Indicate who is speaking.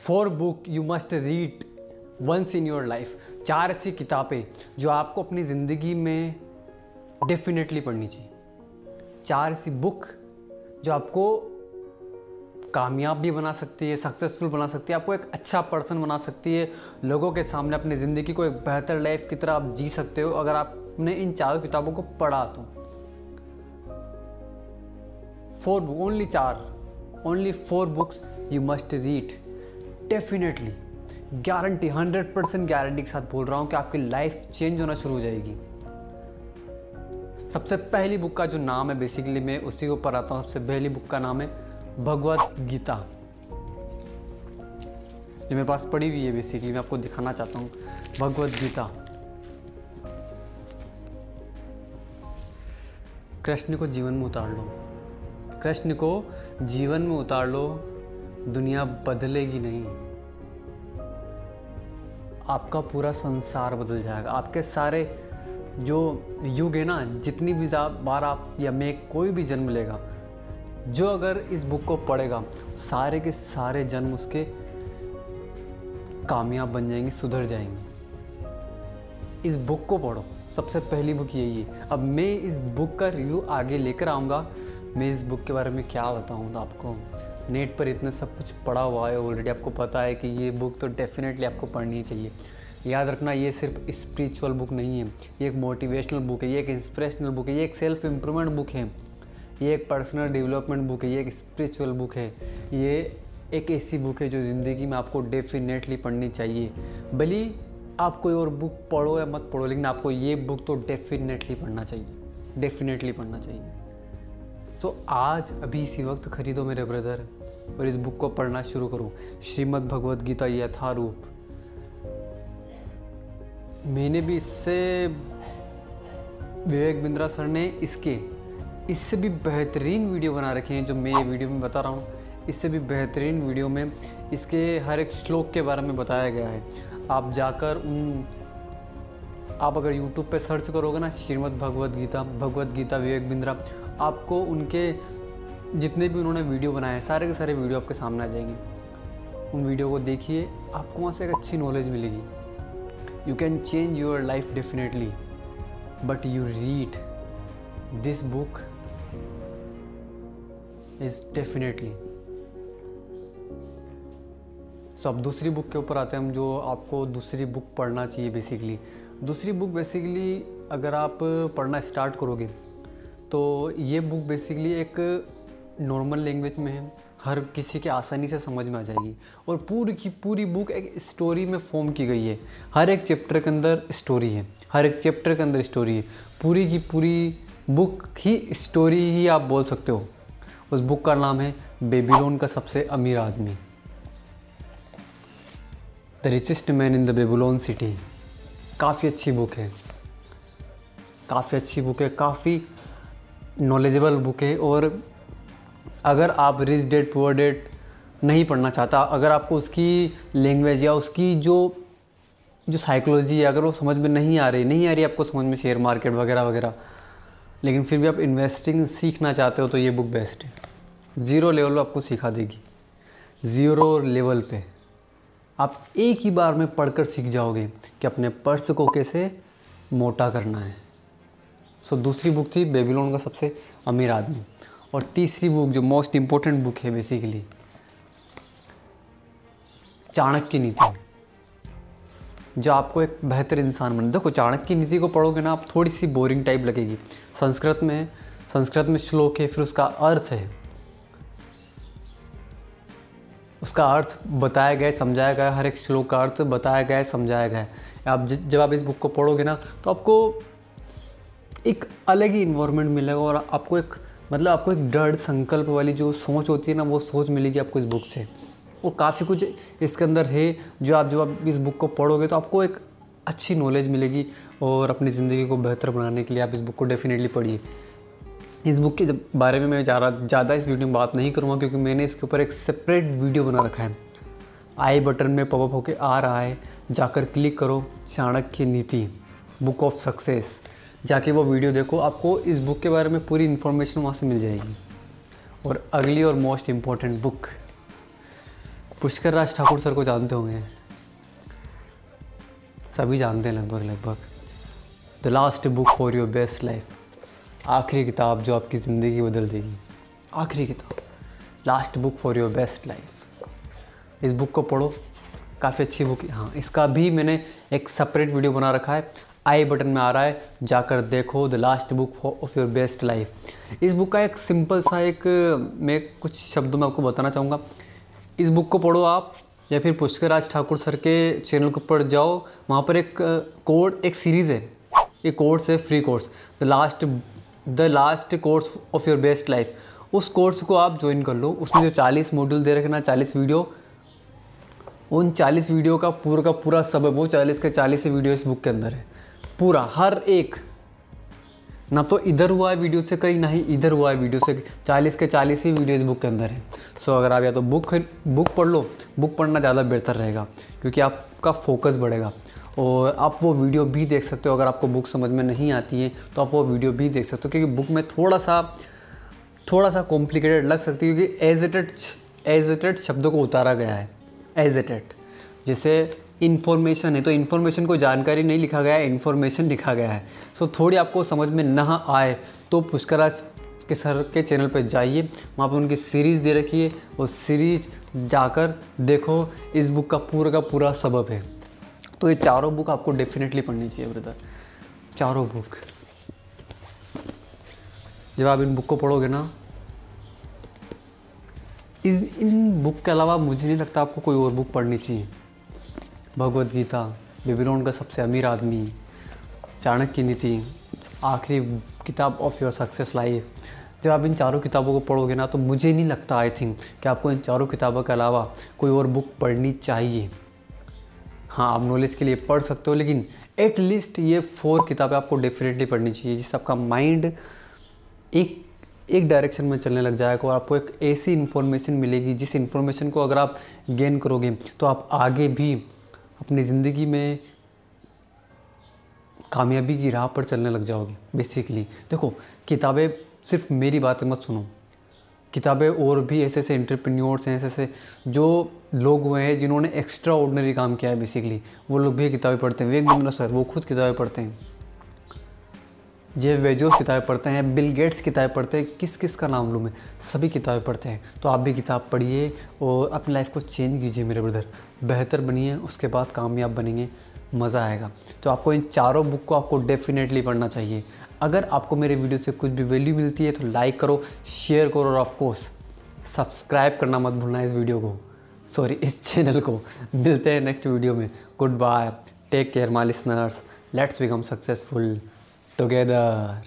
Speaker 1: Four book you must read once in your life चार ऐसी किताबें जो आपको अपनी ज़िंदगी में डेफिनेटली पढ़नी चाहिए। चार ऐसी बुक जो आपको कामयाब भी बना सकती है सक्सेसफुल बना सकती है, आपको एक अच्छा पर्सन बना सकती है। लोगों के सामने अपनी ज़िंदगी को एक बेहतर लाइफ की तरह आप जी सकते हो अगर आपने इन चारों किताबों को पढ़ा तो। फोर बुक ओनली चार only four books you must read definitely guarantee hundred percent guarantee के साथ बोल रहा हूँ कि आपकी लाइफ चेंज होना शुरू हो जाएगी। सबसे पहली बुक का जो नाम है बेसिकली मैं उसी को पढ़ाता हूँ। सबसे पहली बुक का नाम है भगवत गीता। जो मेरे पास पढ़ी हुई है बेसिकली मैं आपको दिखाना चाहता हूँ। भगवत गीता। कृष्ण को जीवन में उतार लो। कृष्ण को जीवन में उतार लो। दुनिया बदलेगी नहीं। आपका पूरा संसार बदल जाएगा। आपके सारे जो युग है ना, जितनी भी बार आप या मैं कोई भी जन्म लेगा, जो अगर इस बुक को पढ़ेगा, सारे के सारे जन्म उसके कामयाब बन जाएँगे, सुधर जाएँगे। इस बुक को पढ़ो। सबसे पहली बुक यही है। अब मैं इस बुक का रिव्यू आगे लेकर आऊँगा। मैं इस बुक के बारे में क्या बताऊँ आपको? नेट पर इतना सब कुछ पढ़ा हुआ है ऑलरेडी आपको पता है कि ये बुक तो डेफिनेटली आपको पढ़नी चाहिए। याद रखना, ये सिर्फ़ स्पिरिचुअल बुक नहीं है। ये एक मोटिवेशनल बुक है, ये एक इंस्पिरेशनल बुक है, ये एक सेल्फ इम्प्रूवमेंट बुक है। ये एक पर्सनल डेवलपमेंट बुक है, ये एक स्पिरिचुअल बुक है। ये एक ऐसी बुक है जो ज़िंदगी में आपको डेफिनेटली पढ़नी चाहिए। भली आप कोई और बुक पढ़ो या मत पढ़ो, लेकिन आपको ये बुक तो डेफिनेटली पढ़ना चाहिए। डेफिनेटली पढ़ना चाहिए। तो आज अभी इसी वक्त खरीदो मेरे ब्रदर और इस बुक को पढ़ना शुरू करो। श्रीमद् भगवद गीता यथारूप। मैंने भी इससे, विवेक बिंद्रा सर ने इसके, इससे भी बेहतरीन वीडियो बना रखे हैं जो मैं ये वीडियो में बता रहा हूँ। इससे भी बेहतरीन वीडियो में इसके हर एक श्लोक के बारे में बताया गया है। आप जाकर उन, आप अगर YouTube पे सर्च करोगे ना, श्रीमद् भगवद गीता भगवद गीता विवेक बिंद्रा आपको उनके जितने भी उन्होंने वीडियो बनाए हैं, सारे के सारे वीडियो आपके सामने आ जाएँगे। उन वीडियो को देखिए, आपको वहाँ से एक अच्छी नॉलेज मिलेगी। You can change your life definitely but you read this book is definitely so अब दूसरी बुक के ऊपर आते हैं हम, जो आपको दूसरी बुक पढ़ना चाहिए बेसिकली दूसरी बुक बेसिकली अगर आप पढ़ना स्टार्ट करोगे तो ये बुक बेसिकली एक नॉर्मल लैंग्वेज में है। हर किसी के आसानी से समझ में आ जाएगी। और पूरी की पूरी बुक एक स्टोरी में फॉर्म की गई है। हर एक चैप्टर के अंदर स्टोरी है। हर एक चैप्टर के अंदर स्टोरी है। पूरी की पूरी बुक ही स्टोरी ही आप बोल सकते हो। उस बुक का नाम है बेबीलोन का सबसे अमीर आदमी। The richest man in the Babylon city काफ़ी अच्छी बुक है। काफ़ी अच्छी बुक है। काफ़ी नॉलेजेबल बुक है और अगर आप रिच डेट पुअर डेट नहीं पढ़ना चाहता, अगर आपको उसकी लैंग्वेज या उसकी जो जो साइकोलॉजी है, अगर वो समझ में नहीं आ रही, नहीं आ रही आपको समझ में शेयर मार्केट वगैरह वगैरह, लेकिन फिर भी आप इन्वेस्टिंग सीखना चाहते हो तो ये बुक बेस्ट है। ज़ीरो लेवल पर आपको सिखा देगी। ज़ीरो लेवल पे आप एक ही बार में पढ़कर सीख जाओगे कि अपने पर्स को कैसे मोटा करना है। सो दूसरी बुक थी बेबीलोन का सबसे अमीर आदमी। और तीसरी बुक जो मोस्ट इम्पोर्टेंट बुक है बेसिकली चाणक्य नीति। जो आपको एक बेहतर इंसान बने, देखो चाणक्य नीति को पढ़ोगे ना, आप थोड़ी सी बोरिंग टाइप लगेगी। संस्कृत में संस्कृत में श्लोक है, फिर उसका अर्थ है। उसका अर्थ बताया गया समझाया गया हर एक श्लोक का अर्थ बताया गया समझाया गया आप जब आप इस बुक को पढ़ोगे ना तो आपको एक अलग ही इन्वायरमेंट मिलेगा और आपको एक मतलब आपको एक दृढ़ संकल्प वाली जो सोच होती है ना, वो सोच मिलेगी आपको इस बुक से। वो काफ़ी कुछ इसके अंदर है, जो आप, जब आप इस बुक को पढ़ोगे तो आपको एक अच्छी नॉलेज मिलेगी और अपनी ज़िंदगी को बेहतर बनाने के लिए आप इस बुक को डेफिनेटली पढ़िए। इस बुक के बारे में मैं ज़्यादा ज़्यादा इस वीडियो में बात नहीं करूँगा क्योंकि मैंने इसके ऊपर एक सेपरेट वीडियो बना रखा है। आई बटन में पॉपअप होके आ रहा है, जाकर क्लिक करो, चाणक्य नीति बुक ऑफ़ सक्सेस जाके वो वीडियो देखो, आपको इस बुक के बारे में पूरी इन्फॉर्मेशन वहाँ से मिल जाएगी। और अगली और most important book Pushkar Raj Thakur sir को जानते होंगे। सभी जानते हैं लगभग लगभग। The last book for your best life आखिरी किताब जो आपकी ज़िंदगी बदल देगी। आखिरी किताब। Last book for your best life इस बुक को पढ़ो। काफ़ी अच्छी बुक है, इसका भी मैंने एक सेपरेट वीडियो बना रखा है। आई बटन में आ रहा है, जाकर देखो the last book of your best life. इस बुक का एक सिंपल सा एक, मैं कुछ शब्दों में आपको बताना चाहूँगा। इस बुक को पढ़ो आप, या फिर पुष्कर राज ठाकुर सर के चैनल के ऊपर जाओ। वहाँ पर एक, कोड, एक सीरीज़ है। एक कोर्स है, free course. The last the last course of your best life. उस कोर्स को आप ज्वाइन कर लो। उसमें जो चालीस मॉड्यूल दे रखे ना, चालीस वीडियो उन चालीस वीडियो का पूरा का पूरा सब है। वो चालीस के चालीस वीडियो इस बुक के अंदर है। पूरा, हर एक। ना तो इधर हुआ है वीडियो से कहीं, ना ही इधर हुआ है वीडियो से। चालीस के चालीस ही वीडियो इस बुक के अंदर है। सो अगर आप या तो बुक बुक पढ़ लो बुक पढ़ना ज़्यादा बेहतर रहेगा, क्योंकि आपका फोकस बढ़ेगा। और आप वो वीडियो भी देख सकते हो, अगर आपको बुक समझ में नहीं आती है तो आप वो वीडियो भी देख सकते हो, क्योंकि बुक में थोड़ा सा थोड़ा सा कॉम्प्लिकेटेड लग सकती है, क्योंकि एजिटेड एजिटेड शब्दों को उतारा गया है। एजिटेड जैसे इन्फॉर्मेशन है। तो इन्फॉर्मेशन को जानकारी नहीं लिखा गया है इन्फॉर्मेशन लिखा गया है। सो so, थोड़ी आपको समझ में ना आए तो पुष्कराज के सर के चैनल पर जाइए। वहाँ पर उनकी सीरीज़ दे रखी है वो सीरीज़ जाकर देखो इस बुक का पूरा का पूरा सबब है। तो ये चारों बुक आपको डेफिनेटली पढ़नी चाहिए ब्रदर चारों बुक जब आप इन बुक को पढ़ोगे ना इस इन बुक के अलावा मुझे नहीं लगता आपको कोई और बुक पढ़नी चाहिए। भगवत गीता बेबीलोन का सबसे अमीर आदमी, चाणक्य नीति, आखिरी किताब ऑफ़ योर सक्सेस लाइफ जब आप इन चारों किताबों को पढ़ोगे ना तो मुझे नहीं लगता आई थिंक कि आपको इन चारों किताबों के अलावा कोई और बुक पढ़नी चाहिए। हाँ आप नॉलेज के लिए पढ़ सकते हो, लेकिन एट लीस्ट ये फोर किताबें आपको डेफिनेटली पढ़नी चाहिए, जिससे आपका माइंड एक एक डायरेक्शन में चलने लग जाएगा और आपको एक ऐसी इन्फॉर्मेशन मिलेगी, जिस इन्फॉर्मेशन को अगर आप गेन करोगे तो आप आगे भी अपनी ज़िंदगी में कामयाबी की राह पर चलने लग जाओगे बेसिकली देखो, किताबें सिर्फ़ मेरी बातें मत सुनो। किताबें और भी ऐसे ऐसे इंटरप्रेन्योर्स हैं ऐसे ऐसे जो लोग हुए हैं जिन्होंने एक्स्ट्रा ऑर्डनरी काम किया है बेसिकली वो लोग भी किताबें पढ़ते हैं। विवेक बिंद्रा सर, वो खुद किताबें पढ़ते हैं। जेफ बेजोस किताबें पढ़ते हैं, बिल गेट्स किताबें पढ़ते हैं किस किस का नाम लूँ मैं? सभी किताबें पढ़ते हैं। तो आप भी किताब पढ़िए और अपनी लाइफ को चेंज कीजिए मेरे ब्रदर। बेहतर बनिए, उसके बाद कामयाब बनेंगे, मज़ा आएगा। तो आपको इन चारों बुक को आपको डेफिनेटली पढ़ना चाहिए। अगर आपको मेरे वीडियो से कुछ भी वैल्यू मिलती है तो लाइक करो, शेयर करो और ऑफकोर्स सब्सक्राइब करना मत भूलना इस वीडियो को। सॉरी इस चैनल को। मिलते हैं नेक्स्ट वीडियो में। Goodbye take care my listeners let's become successful together